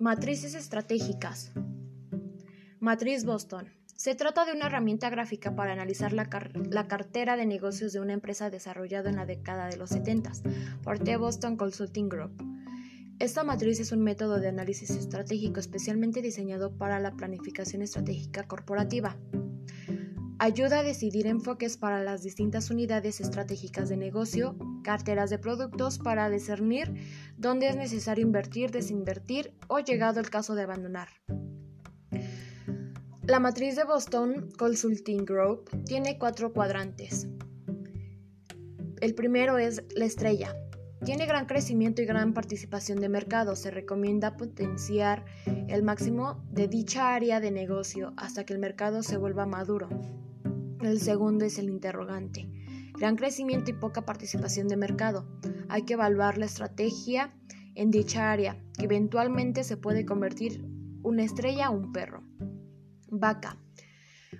Matrices estratégicas. Matriz Boston. Se trata de una herramienta gráfica para analizar la, cartera de negocios de una empresa desarrollada en la década de los 70 por The Boston Consulting Group. Esta matriz es un método de análisis estratégico especialmente diseñado para la planificación estratégica corporativa. Ayuda a decidir enfoques para las distintas unidades estratégicas de negocio, carteras de productos para discernir dónde es necesario invertir, desinvertir o llegado el caso de abandonar. La matriz de Boston Consulting Group tiene cuatro cuadrantes. El primero es la estrella. Tiene gran crecimiento y gran participación de mercado. Se recomienda potenciar el máximo de dicha área de negocio hasta que el mercado se vuelva maduro. El segundo es el interrogante. Gran crecimiento y poca participación de mercado. Hay que evaluar la estrategia en dicha área, que eventualmente se puede convertir una estrella o un perro. Vaca.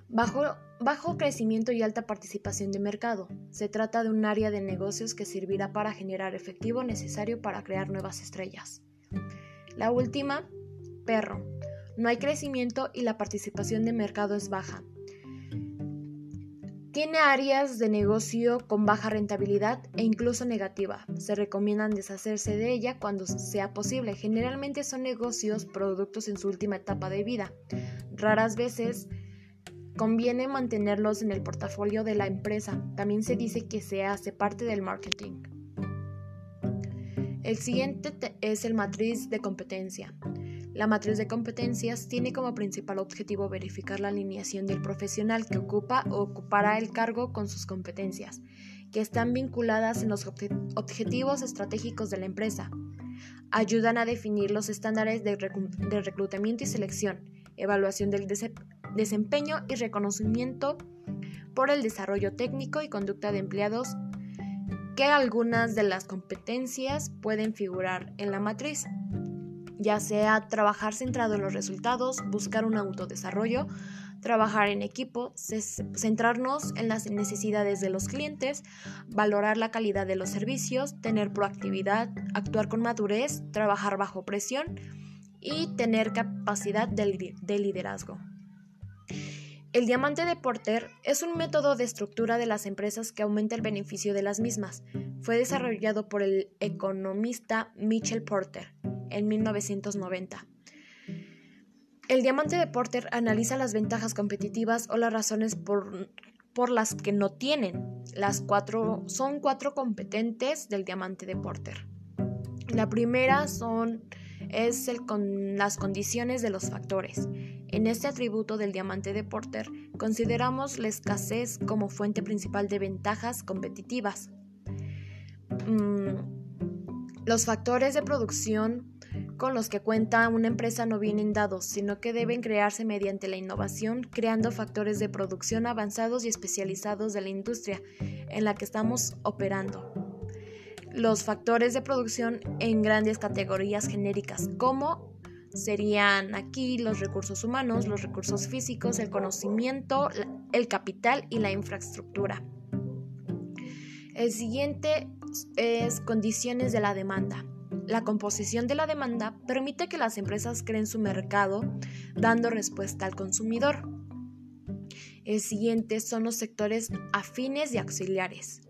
Bajo, bajo crecimiento y alta participación de mercado. Se trata de un área de negocios que servirá para generar efectivo necesario para crear nuevas estrellas. La última, perro. No hay crecimiento y la participación de mercado es baja. Tiene áreas de negocio con baja rentabilidad e incluso negativa. Se recomiendan deshacerse de ella cuando sea posible. Generalmente son negocios, productos en su última etapa de vida. Raras veces conviene mantenerlos en el portafolio de la empresa. También se dice que se hace parte del marketing. El siguiente es el matriz de competencia. La matriz de competencias tiene como principal objetivo verificar la alineación del profesional que ocupa o ocupará el cargo con sus competencias, que están vinculadas en los objetivos estratégicos de la empresa. Ayudan a definir los estándares de, reclutamiento y selección, evaluación del desempeño y reconocimiento por el desarrollo técnico y conducta de empleados, que algunas de las competencias pueden figurar en la matriz ya sea trabajar centrado en los resultados, buscar un autodesarrollo, trabajar en equipo, centrarnos en las necesidades de los clientes, valorar la calidad de los servicios, tener proactividad, actuar con madurez, trabajar bajo presión y tener capacidad de liderazgo. El diamante de Porter es un método de estructura de las empresas que aumenta el beneficio de las mismas. Fue desarrollado por el economista Mitchell Porter en 1990. El diamante de Porter analiza las ventajas competitivas o las razones por, por las que no tienen. Las cuatro, son cuatro competentes del diamante de Porter. La primera son, es el, con las condiciones de los factores. En este atributo del diamante de Porter consideramos la escasez como fuente principal de ventajas competitivas. Mm, los factores de producción con los que cuenta una empresa no vienen dados, sino que deben crearse mediante la innovación, creando factores de producción avanzados y especializados de la industria en la que estamos operando. Los factores de producción en grandes categorías genéricas, como serían aquí los recursos humanos, los recursos físicos, el conocimiento, el capital y la infraestructura. El siguiente es condiciones de la demanda. La composición de la demanda permite que las empresas creen su mercado dando respuesta al consumidor. El siguiente son los sectores afines y auxiliares.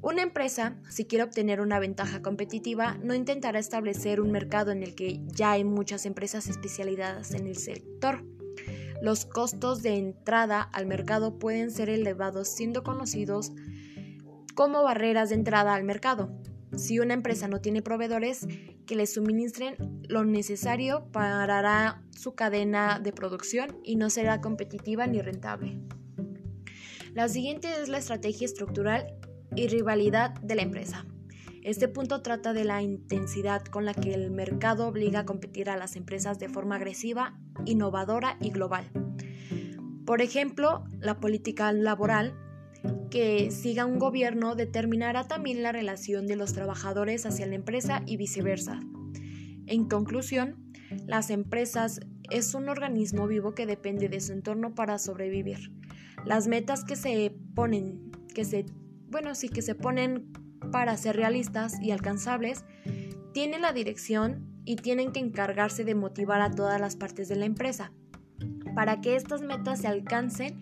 Una empresa, si quiere obtener una ventaja competitiva, no intentará establecer un mercado en el que ya hay muchas empresas especializadas en el sector. Los costos de entrada al mercado pueden ser elevados siendo conocidos como barreras de entrada al mercado. Si una empresa no tiene proveedores que le suministren lo necesario, parará su cadena de producción y no será competitiva ni rentable. La siguiente es la estrategia estructural y rivalidad de la empresa. Este punto trata de la intensidad con la que el mercado obliga a competir a las empresas de forma agresiva, innovadora y global. Por ejemplo, la política laboral que siga un gobierno determinará también la relación de los trabajadores hacia la empresa y viceversa. En conclusión, las empresas es un organismo vivo que depende de su entorno para sobrevivir. Las metas que se ponen, que se, bueno, sí que se ponen para ser realistas y alcanzables, tienen la dirección y tienen que encargarse de motivar a todas las partes de la empresa para que estas metas se alcancen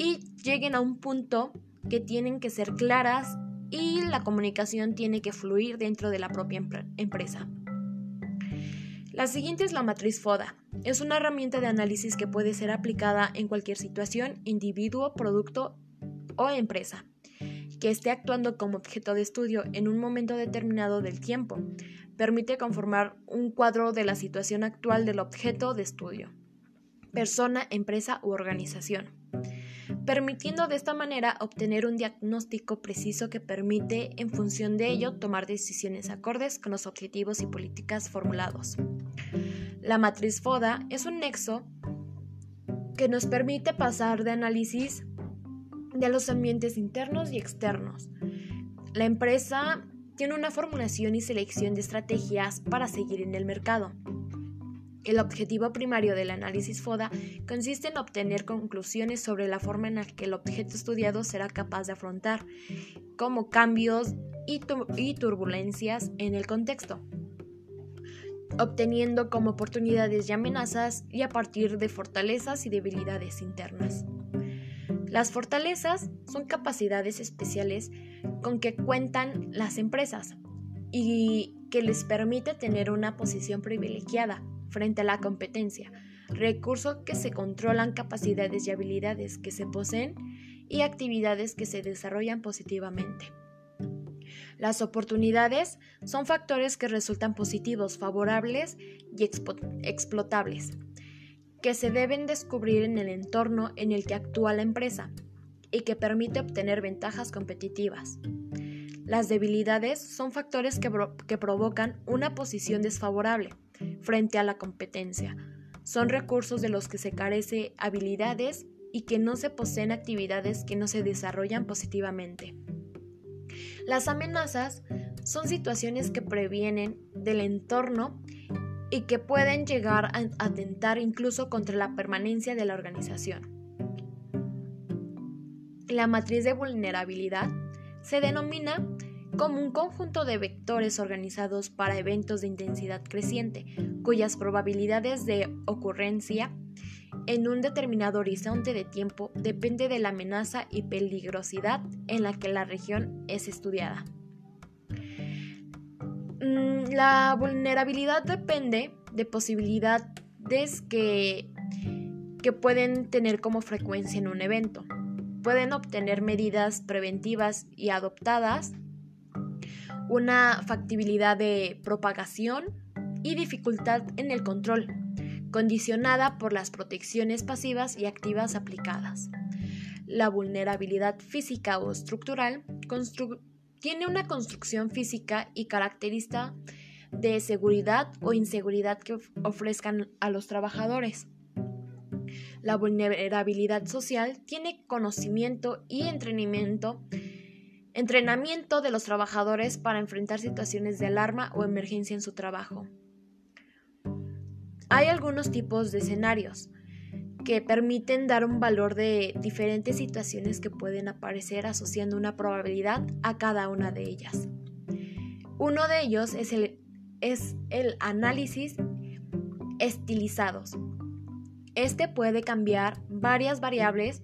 y lleguen a un punto que tienen que ser claras y la comunicación tiene que fluir dentro de la propia empresa. La siguiente es la matriz FODA. Es una herramienta de análisis que puede ser aplicada en cualquier situación, individuo, producto o empresa que esté actuando como objeto de estudio en un momento determinado del tiempo. Permite conformar un cuadro de la situación actual del objeto de estudio, persona, empresa u organización permitiendo de esta manera obtener un diagnóstico preciso que permite, en función de ello, tomar decisiones acordes con los objetivos y políticas formulados. La matriz FODA es un nexo que nos permite pasar de análisis de los ambientes internos y externos. La empresa tiene una formulación y selección de estrategias para seguir en el mercado. El objetivo primario del análisis FODA consiste en obtener conclusiones sobre la forma en la que el objeto estudiado será capaz de afrontar, como cambios y, y turbulencias en el contexto, obteniendo como oportunidades y amenazas y a partir de fortalezas y debilidades internas. Las fortalezas son capacidades especiales con que cuentan las empresas y que les permite tener una posición privilegiada frente a la competencia, recursos que se controlan, capacidades y habilidades que se poseen y actividades que se desarrollan positivamente. Las oportunidades son factores que resultan positivos, favorables y explotables, que se deben descubrir en el entorno en el que actúa la empresa y que permite obtener ventajas competitivas. Las debilidades son factores que, que provocan una posición desfavorable, frente a la competencia. Son recursos de los que se carece habilidades y que no se poseen actividades que no se desarrollan positivamente. Las amenazas son situaciones que previenen del entorno y que pueden llegar a atentar incluso contra la permanencia de la organización. La matriz de vulnerabilidad se denomina como un conjunto de vectores organizados para eventos de intensidad creciente, cuyas probabilidades de ocurrencia en un determinado horizonte de tiempo depende de la amenaza y peligrosidad en la que la región es estudiada. Mm, la vulnerabilidad depende de posibilidades que, que pueden tener como frecuencia en un evento. Pueden obtener medidas preventivas y adoptadas una factibilidad de propagación y dificultad en el control, condicionada por las protecciones pasivas y activas aplicadas. La vulnerabilidad física o estructural tiene una construcción física y característica de seguridad o inseguridad que ofrezcan a los trabajadores. La vulnerabilidad social tiene conocimiento y entrenamiento Entrenamiento de los trabajadores para enfrentar situaciones de alarma o emergencia en su trabajo. Hay algunos tipos de escenarios que permiten dar un valor de diferentes situaciones que pueden aparecer asociando una probabilidad a cada una de ellas. Uno de ellos es el, es el análisis estilizados. Este puede cambiar varias variables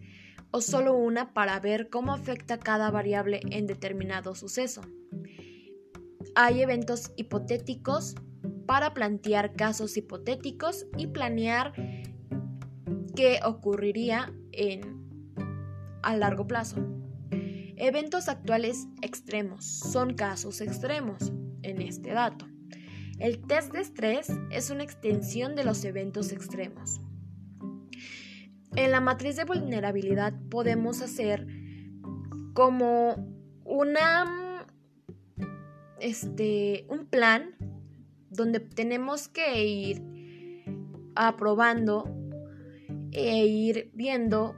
o solo una para ver cómo afecta cada variable en determinado suceso. Hay eventos hipotéticos para plantear casos hipotéticos y planear qué ocurriría en, a largo plazo. Eventos actuales extremos son casos extremos en este dato. El test de estrés es una extensión de los eventos extremos. En la matriz de vulnerabilidad podemos hacer como una este un plan donde tenemos que ir aprobando e ir viendo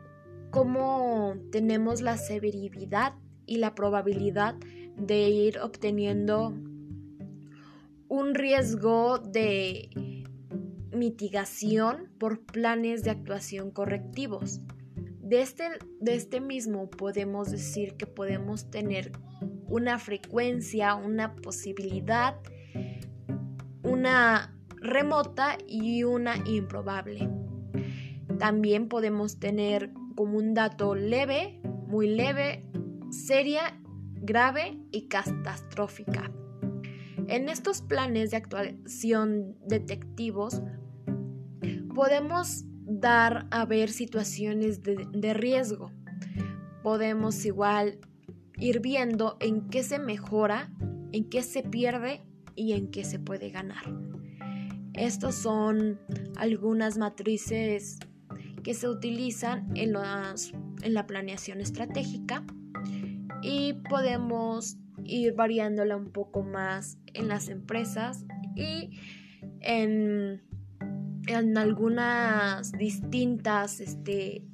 cómo tenemos la severidad y la probabilidad de ir obteniendo un riesgo de mitigación por planes de actuación correctivos. De este, de este mismo podemos decir que podemos tener una frecuencia, una posibilidad, una remota y una improbable. También podemos tener como un dato leve, muy leve, seria, grave y catastrófica. En estos planes de actuación detectivos podemos dar a ver situaciones de, riesgo. Podemos igual ir viendo en qué se mejora, en qué se pierde y en qué se puede ganar. Estos son algunas matrices que se utilizan en, en la planeación estratégica y podemos ir variándola un poco más en las empresas y en, en algunas distintas, este,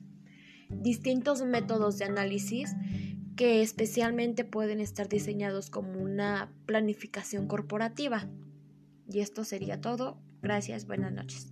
distintos métodos de análisis que especialmente pueden estar diseñados como una planificación corporativa. Y esto sería todo. Gracias, buenas noches.